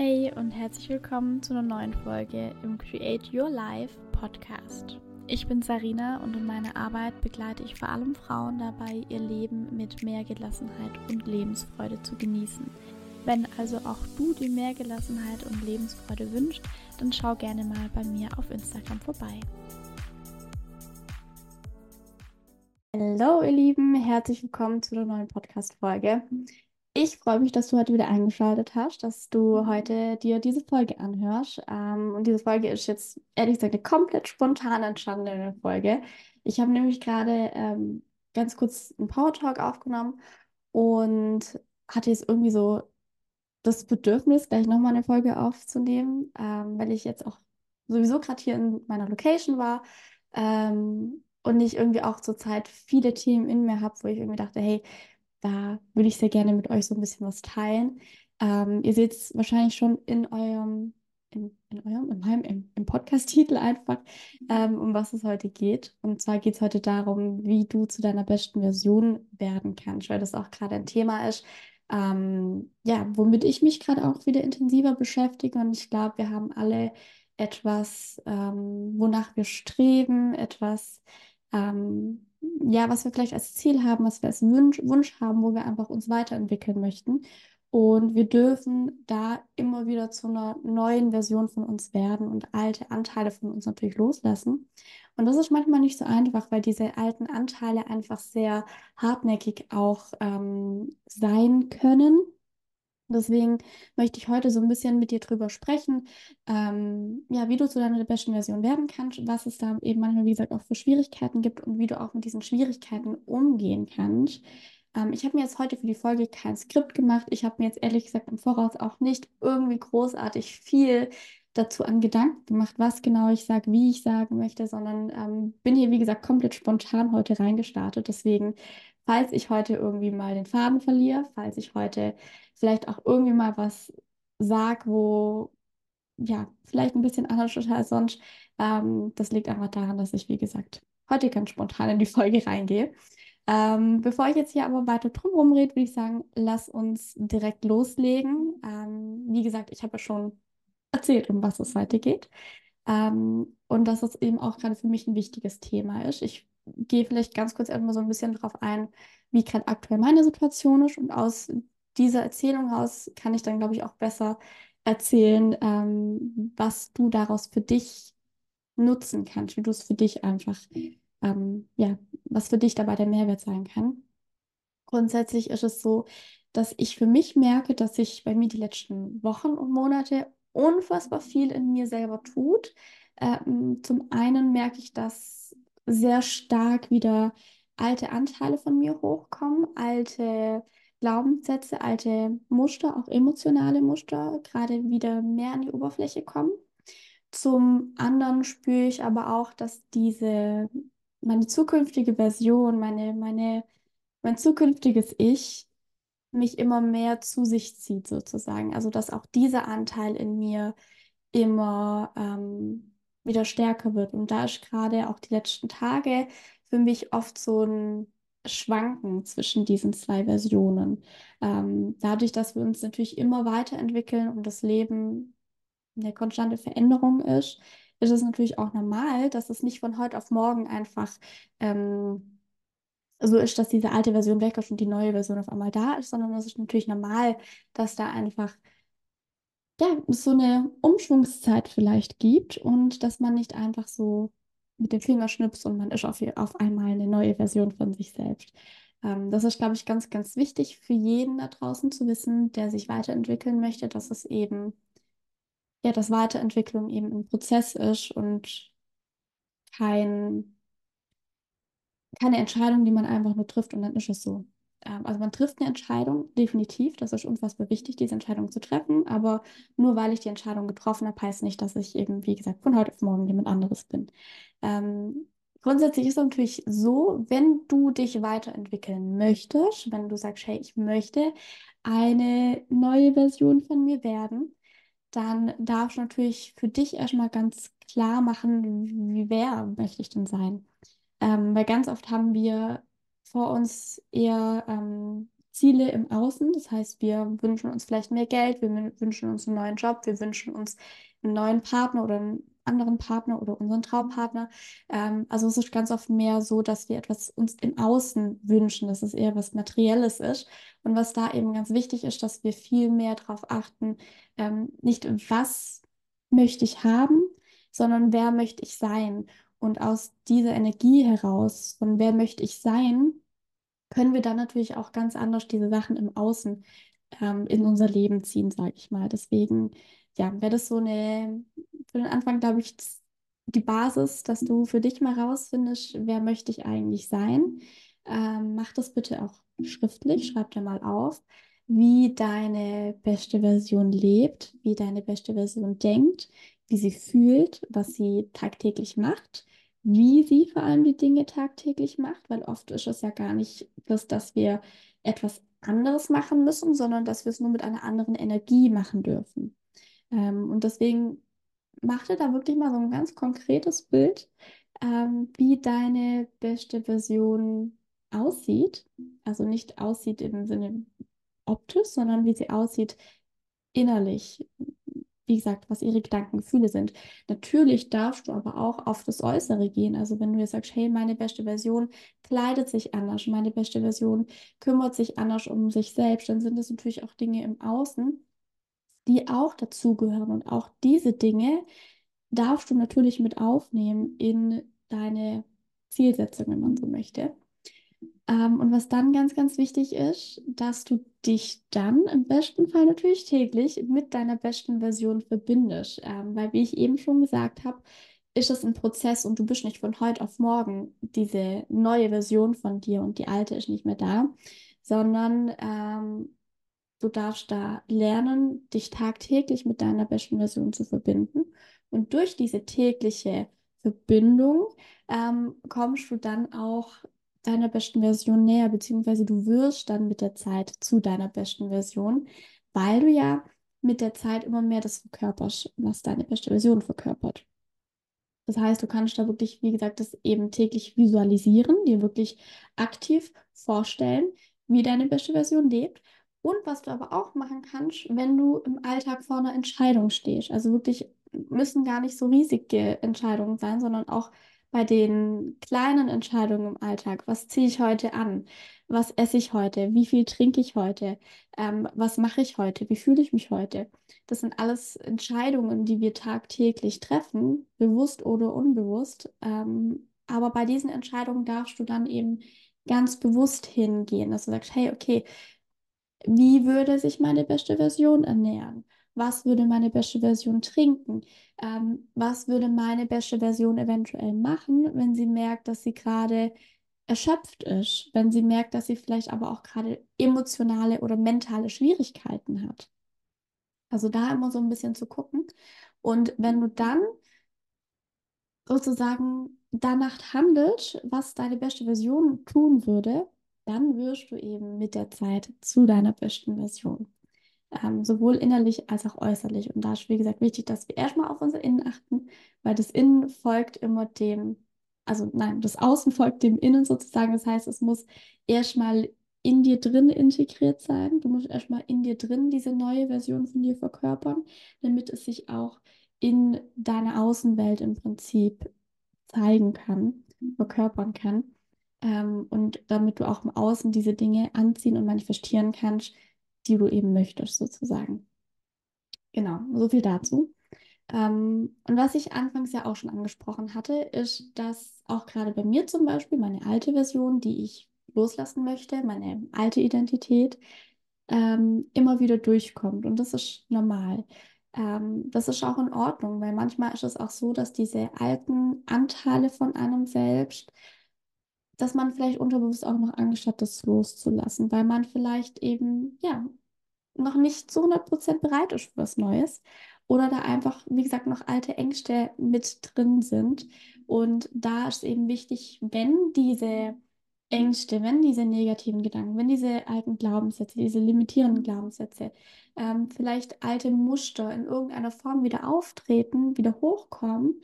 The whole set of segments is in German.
Hey und herzlich willkommen zu einer neuen Folge im Create Your Life Podcast. Ich bin Sarina und in meiner Arbeit begleite ich vor allem Frauen dabei, ihr Leben mit mehr Gelassenheit und Lebensfreude zu genießen. Wenn also auch du dir mehr Gelassenheit und Lebensfreude wünschst, dann schau gerne mal bei mir auf Instagram vorbei. Hallo ihr Lieben, herzlich willkommen zu einer neuen Podcast-Folge. Ich freue mich, dass du heute wieder eingeschaltet hast, dass du heute dir diese Folge anhörst. Ähm, und diese Folge ist jetzt ehrlich gesagt eine komplett spontan entstandene Folge. Ich habe nämlich gerade ähm, ganz kurz einen Power Talk aufgenommen und hatte jetzt irgendwie so das Bedürfnis, gleich nochmal eine Folge aufzunehmen, ähm, weil ich jetzt auch sowieso gerade hier in meiner Location war ähm, und ich irgendwie auch zurzeit viele Themen in mir habe, wo ich irgendwie dachte, hey, da würde ich sehr gerne mit euch so ein bisschen was teilen. Ähm, ihr seht es wahrscheinlich schon in eurem, in, in eurem, in meinem, im, im Podcast-Titel einfach, ähm, um was es heute geht. Und zwar geht es heute darum, wie du zu deiner besten Version werden kannst, weil das auch gerade ein Thema ist, ähm, ja, womit ich mich gerade auch wieder intensiver beschäftige. Und ich glaube, wir haben alle etwas, ähm, wonach wir streben, etwas, ähm, ja, was wir vielleicht als Ziel haben, was wir als Wunsch, Wunsch haben, wo wir einfach uns weiterentwickeln möchten. Und wir dürfen da immer wieder zu einer neuen Version von uns werden und alte Anteile von uns natürlich loslassen. Und das ist manchmal nicht so einfach, weil diese alten Anteile einfach sehr hartnäckig auch ähm, sein können. Deswegen möchte ich heute so ein bisschen mit dir drüber sprechen, ähm, ja, wie du zu deiner besten Version werden kannst, was es da eben manchmal, wie gesagt, auch für Schwierigkeiten gibt und wie du auch mit diesen Schwierigkeiten umgehen kannst. Ähm, ich habe mir jetzt heute für die Folge kein Skript gemacht. Ich habe mir jetzt ehrlich gesagt im Voraus auch nicht irgendwie großartig viel dazu an Gedanken gemacht, was genau ich sage, wie ich sagen möchte, sondern ähm, bin hier, wie gesagt, komplett spontan heute reingestartet. Deswegen, falls ich heute irgendwie mal den Faden verliere, falls ich heute vielleicht auch irgendwie mal was sag, wo ja, vielleicht ein bisschen anders als sonst. Ähm, das liegt einfach daran, dass ich, wie gesagt, heute ganz spontan in die Folge reingehe. Ähm, bevor ich jetzt hier aber weiter drumherum rede, würde ich sagen, lass uns direkt loslegen. Ähm, wie gesagt, ich habe ja schon erzählt, um was es heute geht. Ähm, und dass es eben auch gerade für mich ein wichtiges Thema ist. Ich gehe vielleicht ganz kurz erstmal so ein bisschen darauf ein, wie gerade aktuell meine Situation ist. Und aus dieser Erzählung raus kann ich dann, glaube ich, auch besser erzählen, ähm, was du daraus für dich nutzen kannst, wie du es für dich einfach, ähm, ja, was für dich dabei der Mehrwert sein kann. Grundsätzlich ist es so, dass ich für mich merke, dass sich bei mir die letzten Wochen und Monate unfassbar viel in mir selber tut. Ähm, zum einen merke ich, dass sehr stark wieder alte Anteile von mir hochkommen, alte Glaubenssätze, alte Muster, auch emotionale Muster, gerade wieder mehr an die Oberfläche kommen. Zum anderen spüre ich aber auch, dass diese, meine zukünftige Version, meine, meine, mein zukünftiges Ich mich immer mehr zu sich zieht, sozusagen. Also, dass auch dieser Anteil in mir immer ähm, wieder stärker wird. Und da ist gerade auch die letzten Tage für mich oft so ein Schwanken zwischen diesen zwei Versionen. Ähm, dadurch, dass wir uns natürlich immer weiterentwickeln und das Leben eine konstante Veränderung ist, ist es natürlich auch normal, dass es nicht von heute auf morgen einfach ähm, so ist, dass diese alte Version weg ist und die neue Version auf einmal da ist, sondern es ist natürlich normal, dass da einfach ja, so eine Umschwungszeit vielleicht gibt und dass man nicht einfach so mit dem Fingerschnips und man ist auf, auf einmal eine neue Version von sich selbst. Ähm, das ist, glaube ich, ganz, ganz wichtig für jeden da draußen zu wissen, der sich weiterentwickeln möchte, dass es eben, ja, dass Weiterentwicklung eben ein Prozess ist und kein, keine Entscheidung, die man einfach nur trifft und dann ist es so. Ähm, also man trifft eine Entscheidung, definitiv, das ist unfassbar wichtig, diese Entscheidung zu treffen, aber nur weil ich die Entscheidung getroffen habe, heißt nicht, dass ich eben, wie gesagt, von heute auf morgen jemand anderes bin. Ähm, grundsätzlich ist es natürlich so, wenn du dich weiterentwickeln möchtest, wenn du sagst, hey, ich möchte eine neue Version von mir werden, dann darfst du natürlich für dich erstmal ganz klar machen, wie wer möchte ich denn sein. Ähm, weil ganz oft haben wir vor uns eher ähm, Ziele im Außen. Das heißt, wir wünschen uns vielleicht mehr Geld, wir wünschen uns einen neuen Job, wir wünschen uns einen neuen Partner oder einen anderen Partner oder unseren Traumpartner. Ähm, also es ist ganz oft mehr so, dass wir etwas uns im Außen wünschen, dass es eher was Materielles ist. Und was da eben ganz wichtig ist, dass wir viel mehr darauf achten, ähm, nicht was möchte ich haben, sondern wer möchte ich sein. Und aus dieser Energie heraus, von wer möchte ich sein, können wir dann natürlich auch ganz anders diese Sachen im Außen ähm, in unser Leben ziehen, sage ich mal. Deswegen, ja, wäre das so eine, für den Anfang, glaube ich, die Basis, dass du für dich mal rausfindest, wer möchte ich eigentlich sein. Ähm, mach das bitte auch schriftlich, schreib dir mal auf, wie deine beste Version lebt, wie deine beste Version denkt, wie sie fühlt, was sie tagtäglich macht wie sie vor allem die Dinge tagtäglich macht, weil oft ist es ja gar nicht das, dass wir etwas anderes machen müssen, sondern dass wir es nur mit einer anderen Energie machen dürfen. Ähm, und deswegen mach dir da wirklich mal so ein ganz konkretes Bild, ähm, wie deine beste Version aussieht. Also nicht aussieht im Sinne optisch, sondern wie sie aussieht innerlich, wie gesagt, was ihre Gedanken, Gefühle sind. Natürlich darfst du aber auch auf das Äußere gehen. Also wenn du jetzt sagst, hey, meine beste Version kleidet sich anders, meine beste Version kümmert sich anders um sich selbst, dann sind das natürlich auch Dinge im Außen, die auch dazugehören. Und auch diese Dinge darfst du natürlich mit aufnehmen in deine Zielsetzung, wenn man so möchte. Ähm, und was dann ganz, ganz wichtig ist, dass du dich dann im besten Fall natürlich täglich mit deiner besten Version verbindest. Ähm, weil, wie ich eben schon gesagt habe, ist es ein Prozess und du bist nicht von heute auf morgen diese neue Version von dir und die alte ist nicht mehr da, sondern ähm, du darfst da lernen, dich tagtäglich mit deiner besten Version zu verbinden. Und durch diese tägliche Verbindung ähm, kommst du dann auch deiner besten Version näher, beziehungsweise du wirst dann mit der Zeit zu deiner besten Version, weil du ja mit der Zeit immer mehr das verkörperst, was deine beste Version verkörpert. Das heißt, du kannst da wirklich, wie gesagt, das eben täglich visualisieren, dir wirklich aktiv vorstellen, wie deine beste Version lebt. Und was du aber auch machen kannst, wenn du im Alltag vor einer Entscheidung stehst. Also wirklich müssen gar nicht so riesige Entscheidungen sein, sondern auch bei den kleinen Entscheidungen im Alltag, was ziehe ich heute an, was esse ich heute, wie viel trinke ich heute, ähm, was mache ich heute, wie fühle ich mich heute. Das sind alles Entscheidungen, die wir tagtäglich treffen, bewusst oder unbewusst. Ähm, aber bei diesen Entscheidungen darfst du dann eben ganz bewusst hingehen, dass du sagst, hey, okay, wie würde sich meine beste Version ernähren? Was würde meine beste Version trinken? Ähm, was würde meine beste Version eventuell machen, wenn sie merkt, dass sie gerade erschöpft ist, wenn sie merkt, dass sie vielleicht aber auch gerade emotionale oder mentale Schwierigkeiten hat. Also da immer so ein bisschen zu gucken. Und wenn du dann sozusagen danach handelst, was deine beste Version tun würde, dann wirst du eben mit der Zeit zu deiner besten Version ähm, sowohl innerlich als auch äußerlich. Und da ist, wie gesagt, wichtig, dass wir erstmal auf unser Innen achten, weil das Innen folgt immer dem, also nein, das Außen folgt dem Innen sozusagen. Das heißt, es muss erstmal in dir drin integriert sein. Du musst erstmal in dir drin diese neue Version von dir verkörpern, damit es sich auch in deiner Außenwelt im Prinzip zeigen kann, verkörpern kann. Ähm, und damit du auch im Außen diese Dinge anziehen und manifestieren kannst, die du eben möchtest, sozusagen. Genau, so viel dazu. Ähm, und was ich anfangs ja auch schon angesprochen hatte, ist, dass auch gerade bei mir zum Beispiel meine alte Version, die ich loslassen möchte, meine alte Identität, ähm, immer wieder durchkommt. Und das ist normal. Ähm, das ist auch in Ordnung, weil manchmal ist es auch so, dass diese alten Anteile von einem selbst dass man vielleicht unterbewusst auch noch Angst hat, das loszulassen, weil man vielleicht eben, ja, noch nicht zu 100% bereit ist für was Neues oder da einfach, wie gesagt, noch alte Ängste mit drin sind. Und da ist eben wichtig, wenn diese Ängste, wenn diese negativen Gedanken, wenn diese alten Glaubenssätze, diese limitierenden Glaubenssätze, ähm, vielleicht alte Muster in irgendeiner Form wieder auftreten, wieder hochkommen,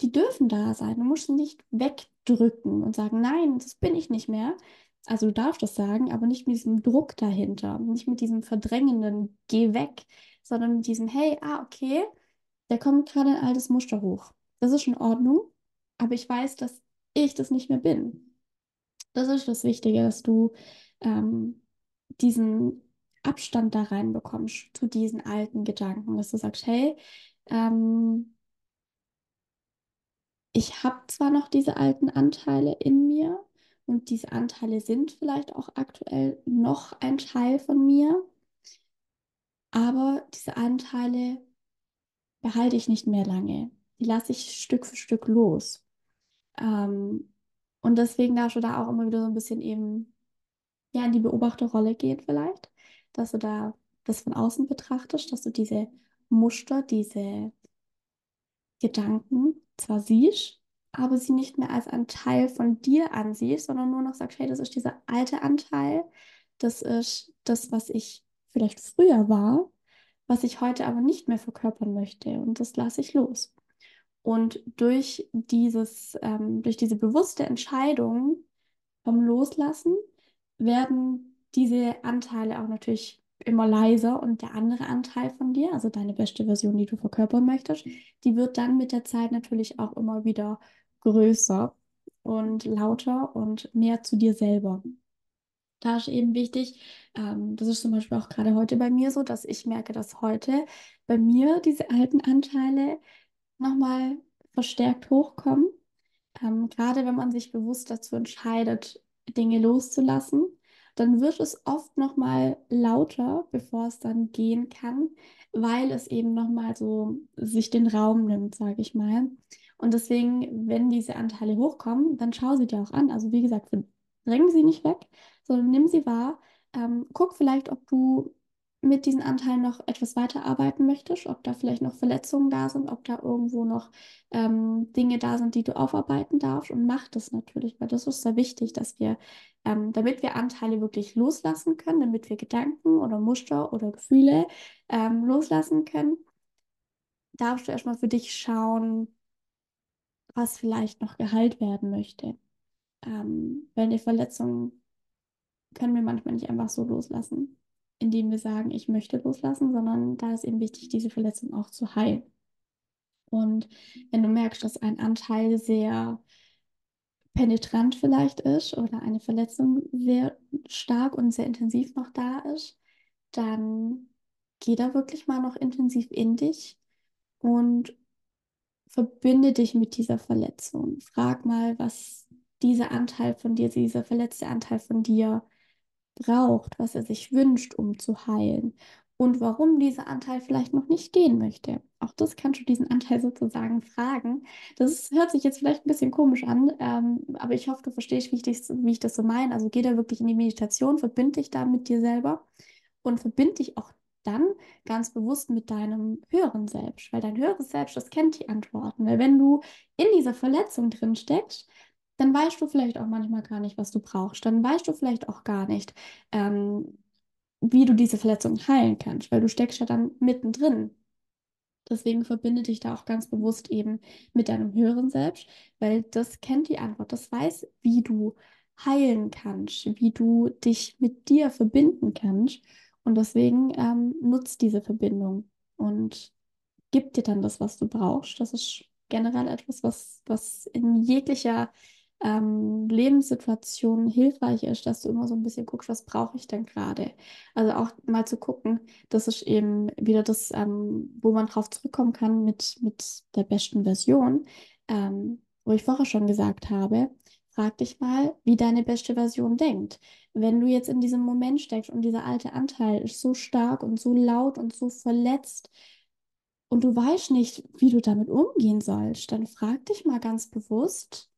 die dürfen da sein. Du musst sie nicht wegdrücken und sagen, nein, das bin ich nicht mehr, Also du darfst das sagen, aber nicht mit diesem Druck dahinter, nicht mit diesem verdrängenden Geh weg, sondern mit diesem Hey, ah, okay, da kommt gerade ein altes Muster hoch. Das ist in Ordnung, aber ich weiß, dass ich das nicht mehr bin. Das ist das Wichtige, dass du ähm, diesen Abstand da reinbekommst zu diesen alten Gedanken, dass du sagst, hey, ähm, ich habe zwar noch diese alten Anteile in mir und diese Anteile sind vielleicht auch aktuell noch ein Teil von mir, aber diese Anteile behalte ich nicht mehr lange. Die lasse ich Stück für Stück los. Ähm, und deswegen darfst du da auch immer wieder so ein bisschen eben ja, in die Beobachterrolle gehen vielleicht, dass du da das von außen betrachtest, dass du diese Muster, diese Gedanken zwar siehst, aber sie nicht mehr als ein Teil von dir ansiehst, sondern nur noch sagst, hey, das ist dieser alte Anteil, das ist das, was ich vielleicht früher war, was ich heute aber nicht mehr verkörpern möchte und das lasse ich los. Und durch dieses, ähm, durch diese bewusste Entscheidung vom Loslassen werden diese Anteile auch natürlich immer leiser und der andere Anteil von dir, also deine beste Version, die du verkörpern möchtest, die wird dann mit der Zeit natürlich auch immer wieder größer und lauter und mehr zu dir selber. Da ist eben wichtig, ähm, das ist zum Beispiel auch gerade heute bei mir so, dass ich merke, dass heute bei mir diese alten Anteile nochmal verstärkt hochkommen. Ähm, gerade wenn man sich bewusst dazu entscheidet, Dinge loszulassen, dann wird es oft noch mal lauter, bevor es dann gehen kann, weil es eben noch mal so sich den Raum nimmt, sage ich mal. Und deswegen, wenn diese Anteile hochkommen, dann schau sie dir auch an. Also wie gesagt, drängen sie nicht weg, sondern nimm sie wahr. Ähm, guck vielleicht, ob du mit diesen Anteilen noch etwas weiterarbeiten möchtest, ob da vielleicht noch Verletzungen da sind, ob da irgendwo noch ähm, Dinge da sind, die du aufarbeiten darfst und mach das natürlich, weil das ist sehr wichtig, dass wir, ähm, damit wir Anteile wirklich loslassen können, damit wir Gedanken oder Muster oder Gefühle ähm, loslassen können, darfst du erstmal für dich schauen, was vielleicht noch geheilt werden möchte. Ähm, weil eine Verletzung können wir manchmal nicht einfach so loslassen indem wir sagen, ich möchte loslassen, sondern da ist eben wichtig, diese Verletzung auch zu heilen. Und wenn du merkst, dass ein Anteil sehr penetrant vielleicht ist oder eine Verletzung sehr stark und sehr intensiv noch da ist, dann geh da wirklich mal noch intensiv in dich und verbinde dich mit dieser Verletzung. Frag mal, was dieser Anteil von dir, dieser verletzte Anteil von dir braucht, was er sich wünscht, um zu heilen und warum dieser Anteil vielleicht noch nicht gehen möchte. Auch das kannst du diesen Anteil sozusagen fragen. Das hört sich jetzt vielleicht ein bisschen komisch an, ähm, aber ich hoffe, du verstehst, wie ich, das, wie ich das so meine. Also geh da wirklich in die Meditation, verbind dich da mit dir selber und verbind dich auch dann ganz bewusst mit deinem höheren Selbst, weil dein höheres Selbst, das kennt die Antworten. Weil wenn du in dieser Verletzung drin steckst, dann weißt du vielleicht auch manchmal gar nicht, was du brauchst. Dann weißt du vielleicht auch gar nicht, ähm, wie du diese Verletzung heilen kannst, weil du steckst ja dann mittendrin. Deswegen verbinde dich da auch ganz bewusst eben mit deinem höheren Selbst, weil das kennt die Antwort, das weiß, wie du heilen kannst, wie du dich mit dir verbinden kannst. Und deswegen ähm, nutzt diese Verbindung und gib dir dann das, was du brauchst. Das ist generell etwas, was, was in jeglicher ähm, Lebenssituationen hilfreich ist, dass du immer so ein bisschen guckst, was brauche ich denn gerade? Also auch mal zu gucken, das ist eben wieder das, ähm, wo man drauf zurückkommen kann mit, mit der besten Version, ähm, wo ich vorher schon gesagt habe, frag dich mal, wie deine beste Version denkt. Wenn du jetzt in diesem Moment steckst und dieser alte Anteil ist so stark und so laut und so verletzt, und du weißt nicht, wie du damit umgehen sollst, dann frag dich mal ganz bewusst,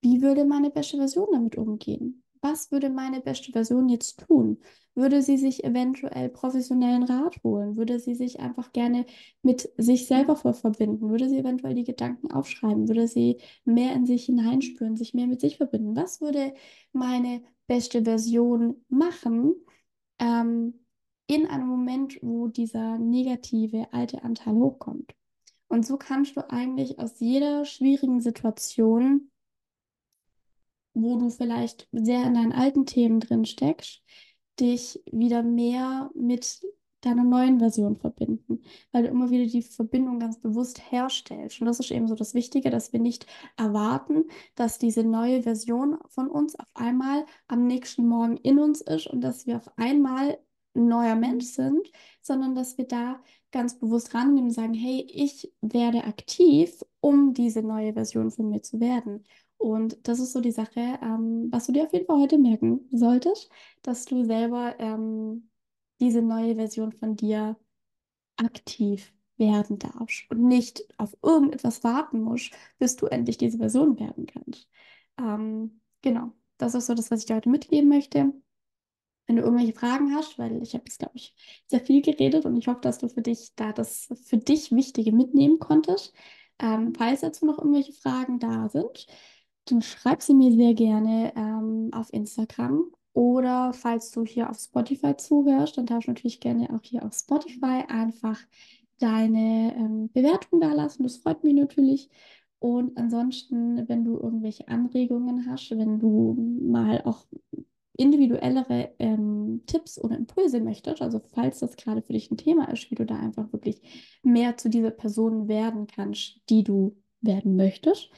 wie würde meine beste Version damit umgehen? Was würde meine beste Version jetzt tun? Würde sie sich eventuell professionellen Rat holen? Würde sie sich einfach gerne mit sich selber verbinden? Würde sie eventuell die Gedanken aufschreiben? Würde sie mehr in sich hineinspüren, sich mehr mit sich verbinden? Was würde meine beste Version machen ähm, in einem Moment, wo dieser negative alte Anteil hochkommt? Und so kannst du eigentlich aus jeder schwierigen Situation wo du vielleicht sehr in deinen alten Themen drin steckst, dich wieder mehr mit deiner neuen Version verbinden, weil du immer wieder die Verbindung ganz bewusst herstellst. Und das ist eben so das Wichtige, dass wir nicht erwarten, dass diese neue Version von uns auf einmal am nächsten Morgen in uns ist und dass wir auf einmal ein neuer Mensch sind, sondern dass wir da ganz bewusst rangehen und sagen, hey, ich werde aktiv, um diese neue Version von mir zu werden. Und das ist so die Sache, ähm, was du dir auf jeden Fall heute merken solltest, dass du selber ähm, diese neue Version von dir aktiv werden darfst und nicht auf irgendetwas warten musst, bis du endlich diese Version werden kannst. Ähm, genau, das ist so das, was ich dir heute mitgeben möchte. Wenn du irgendwelche Fragen hast, weil ich habe jetzt, glaube ich, sehr viel geredet und ich hoffe, dass du für dich da das für dich Wichtige mitnehmen konntest. Ähm, falls dazu noch irgendwelche Fragen da sind, dann schreib sie mir sehr gerne ähm, auf Instagram. Oder falls du hier auf Spotify zuhörst, dann darfst du natürlich gerne auch hier auf Spotify einfach deine ähm, Bewertung da lassen. Das freut mich natürlich. Und ansonsten, wenn du irgendwelche Anregungen hast, wenn du mal auch individuellere ähm, Tipps oder Impulse möchtest, also falls das gerade für dich ein Thema ist, wie du da einfach wirklich mehr zu dieser Person werden kannst, die du werden möchtest,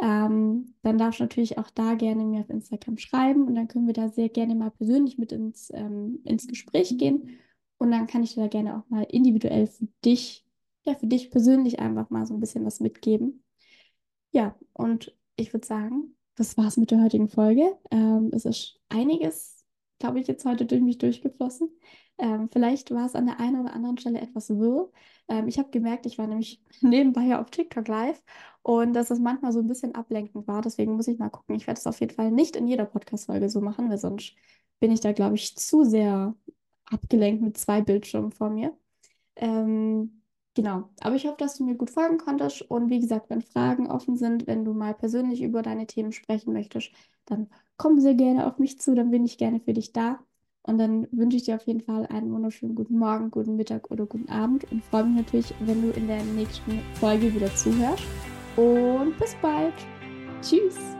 ähm, dann darfst du natürlich auch da gerne mir auf Instagram schreiben und dann können wir da sehr gerne mal persönlich mit ins, ähm, ins Gespräch gehen und dann kann ich dir da gerne auch mal individuell für dich, ja, für dich persönlich einfach mal so ein bisschen was mitgeben. Ja, und ich würde sagen, das war's mit der heutigen Folge. Ähm, es ist einiges, glaube ich, jetzt heute durch mich durchgeflossen. Ähm, vielleicht war es an der einen oder anderen Stelle etwas wirr. Ähm, ich habe gemerkt, ich war nämlich nebenbei ja auf TikTok live und dass es manchmal so ein bisschen ablenkend war. Deswegen muss ich mal gucken. Ich werde es auf jeden Fall nicht in jeder Podcast-Folge so machen, weil sonst bin ich da, glaube ich, zu sehr abgelenkt mit zwei Bildschirmen vor mir. Ähm, Genau, aber ich hoffe, dass du mir gut folgen konntest. Und wie gesagt, wenn Fragen offen sind, wenn du mal persönlich über deine Themen sprechen möchtest, dann komm sehr gerne auf mich zu, dann bin ich gerne für dich da. Und dann wünsche ich dir auf jeden Fall einen wunderschönen guten Morgen, guten Mittag oder guten Abend und freue mich natürlich, wenn du in der nächsten Folge wieder zuhörst. Und bis bald. Tschüss.